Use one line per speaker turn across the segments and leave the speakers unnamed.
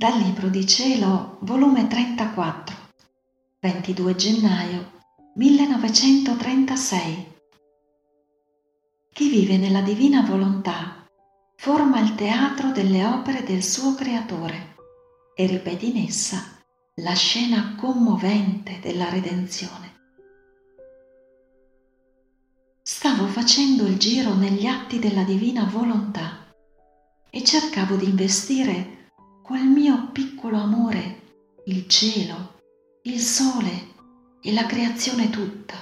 Dal Libro di Cielo, volume 34, 22 gennaio 1936. Chi vive nella divina volontà forma il teatro delle opere del suo creatore e ripete in essa la scena commovente della redenzione. Stavo facendo il giro negli atti della divina volontà e cercavo di investire quel mio piccolo amore, il cielo, il sole e la creazione tutta.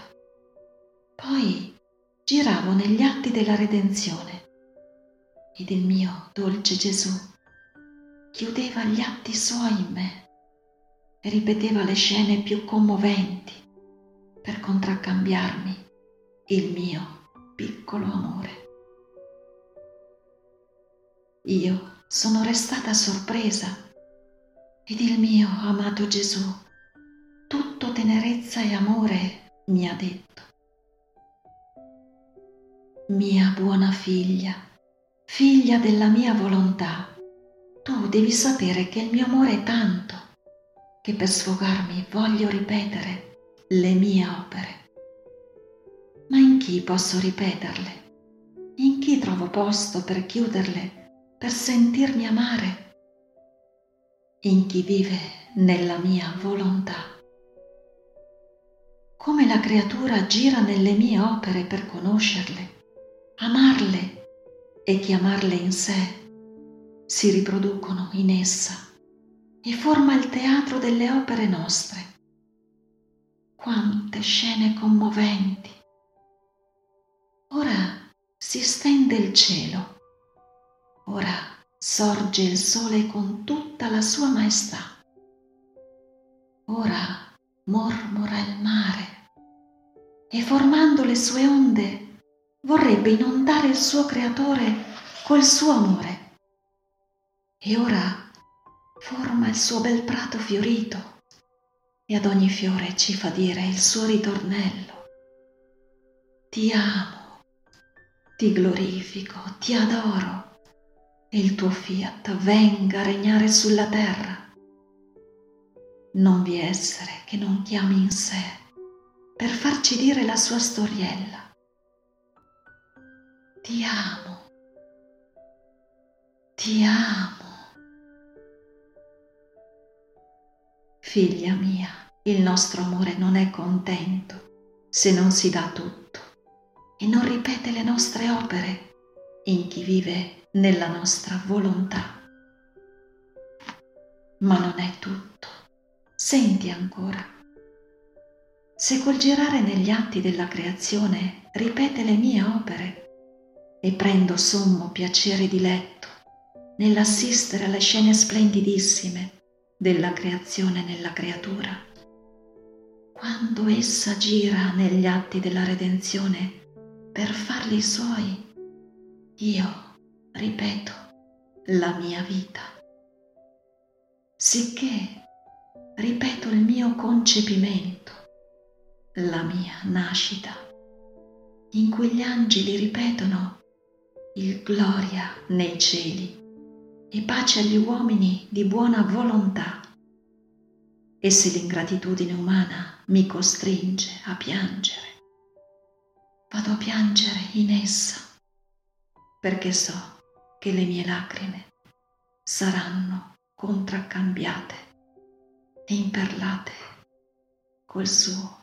Poi giravo negli atti della redenzione ed il mio dolce Gesù chiudeva gli atti suoi in me e ripeteva le scene più commoventi per contraccambiarmi il mio piccolo amore. Io sono restata sorpresa ed il mio amato Gesù, tutto tenerezza e amore, mi ha detto. Mia buona figlia, figlia della mia volontà, tu devi sapere che il mio amore è tanto che per sfogarmi voglio ripetere le mie opere. Ma in chi posso ripeterle? In chi trovo posto per chiuderle per sentirmi amare in chi vive nella mia volontà. Come la creatura gira nelle mie opere per conoscerle, amarle e chiamarle in sé, si riproducono in essa e forma il teatro delle opere nostre. Quante scene commoventi! Ora si stende il cielo Ora sorge il sole con tutta la sua maestà. Ora mormora il mare e formando le sue onde vorrebbe inondare il suo creatore col suo amore. E ora forma il suo bel prato fiorito e ad ogni fiore ci fa dire il suo ritornello. Ti amo, ti glorifico, ti adoro e il tuo fiat venga a regnare sulla terra. Non vi essere che non chiami in sé per farci dire la sua storiella. Ti amo, ti amo. Figlia mia, il nostro amore non è contento se non si dà tutto e non ripete le nostre opere in chi vive nella nostra volontà. Ma non è tutto. Senti ancora. Se col girare negli atti della creazione ripete le mie opere e prendo sommo piacere diletto nell'assistere alle scene splendidissime della creazione nella creatura, quando essa gira negli atti della redenzione per farli suoi, io ripeto, la mia vita. Sicché ripeto il mio concepimento, la mia nascita, in cui gli angeli ripetono il gloria nei cieli e pace agli uomini di buona volontà. E se l'ingratitudine umana mi costringe a piangere, vado a piangere in essa, perché so che le mie lacrime saranno contraccambiate e imperlate col suo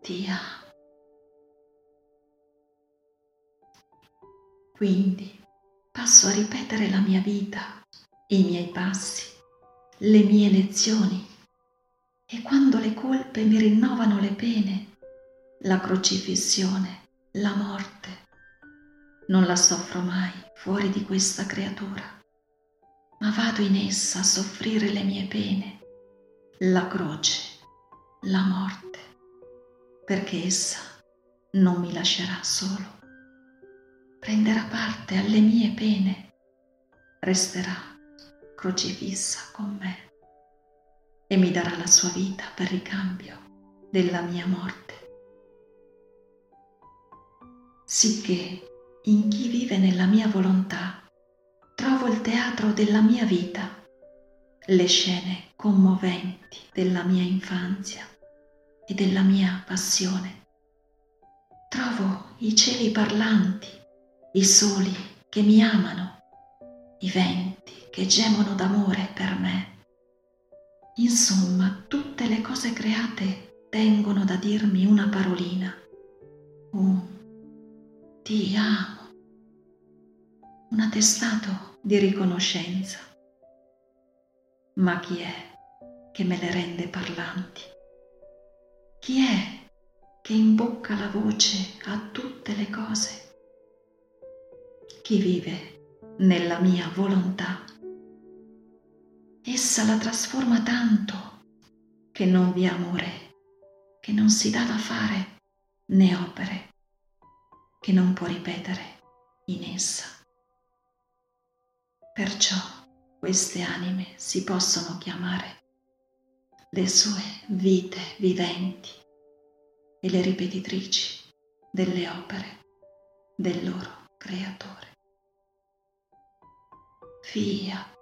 ti. Quindi passo a ripetere la mia vita, i miei passi, le mie lezioni e quando le colpe mi rinnovano le pene, la crocifissione, la morte, non la soffro mai fuori di questa creatura, ma vado in essa a soffrire le mie pene, la croce, la morte, perché essa non mi lascerà solo. Prenderà parte alle mie pene, resterà crocifissa con me e mi darà la sua vita per ricambio della mia morte. Sicché in chi vive nella mia volontà, trovo il teatro della mia vita le scene commoventi della mia infanzia e della mia passione. Trovo i cieli parlanti, i soli che mi amano, i venti che gemono d'amore per me. Insomma, tutte le cose create tengono da dirmi una parolina, un ti amo, un attestato di riconoscenza. Ma chi è che me le rende parlanti? Chi è che imbocca la voce a tutte le cose? Chi vive nella mia volontà? Essa la trasforma tanto che non vi è amore, che non si dà da fare né opere che non può ripetere in essa. Perciò queste anime si possono chiamare le sue vite viventi e le ripetitrici delle opere del loro creatore. Fiat.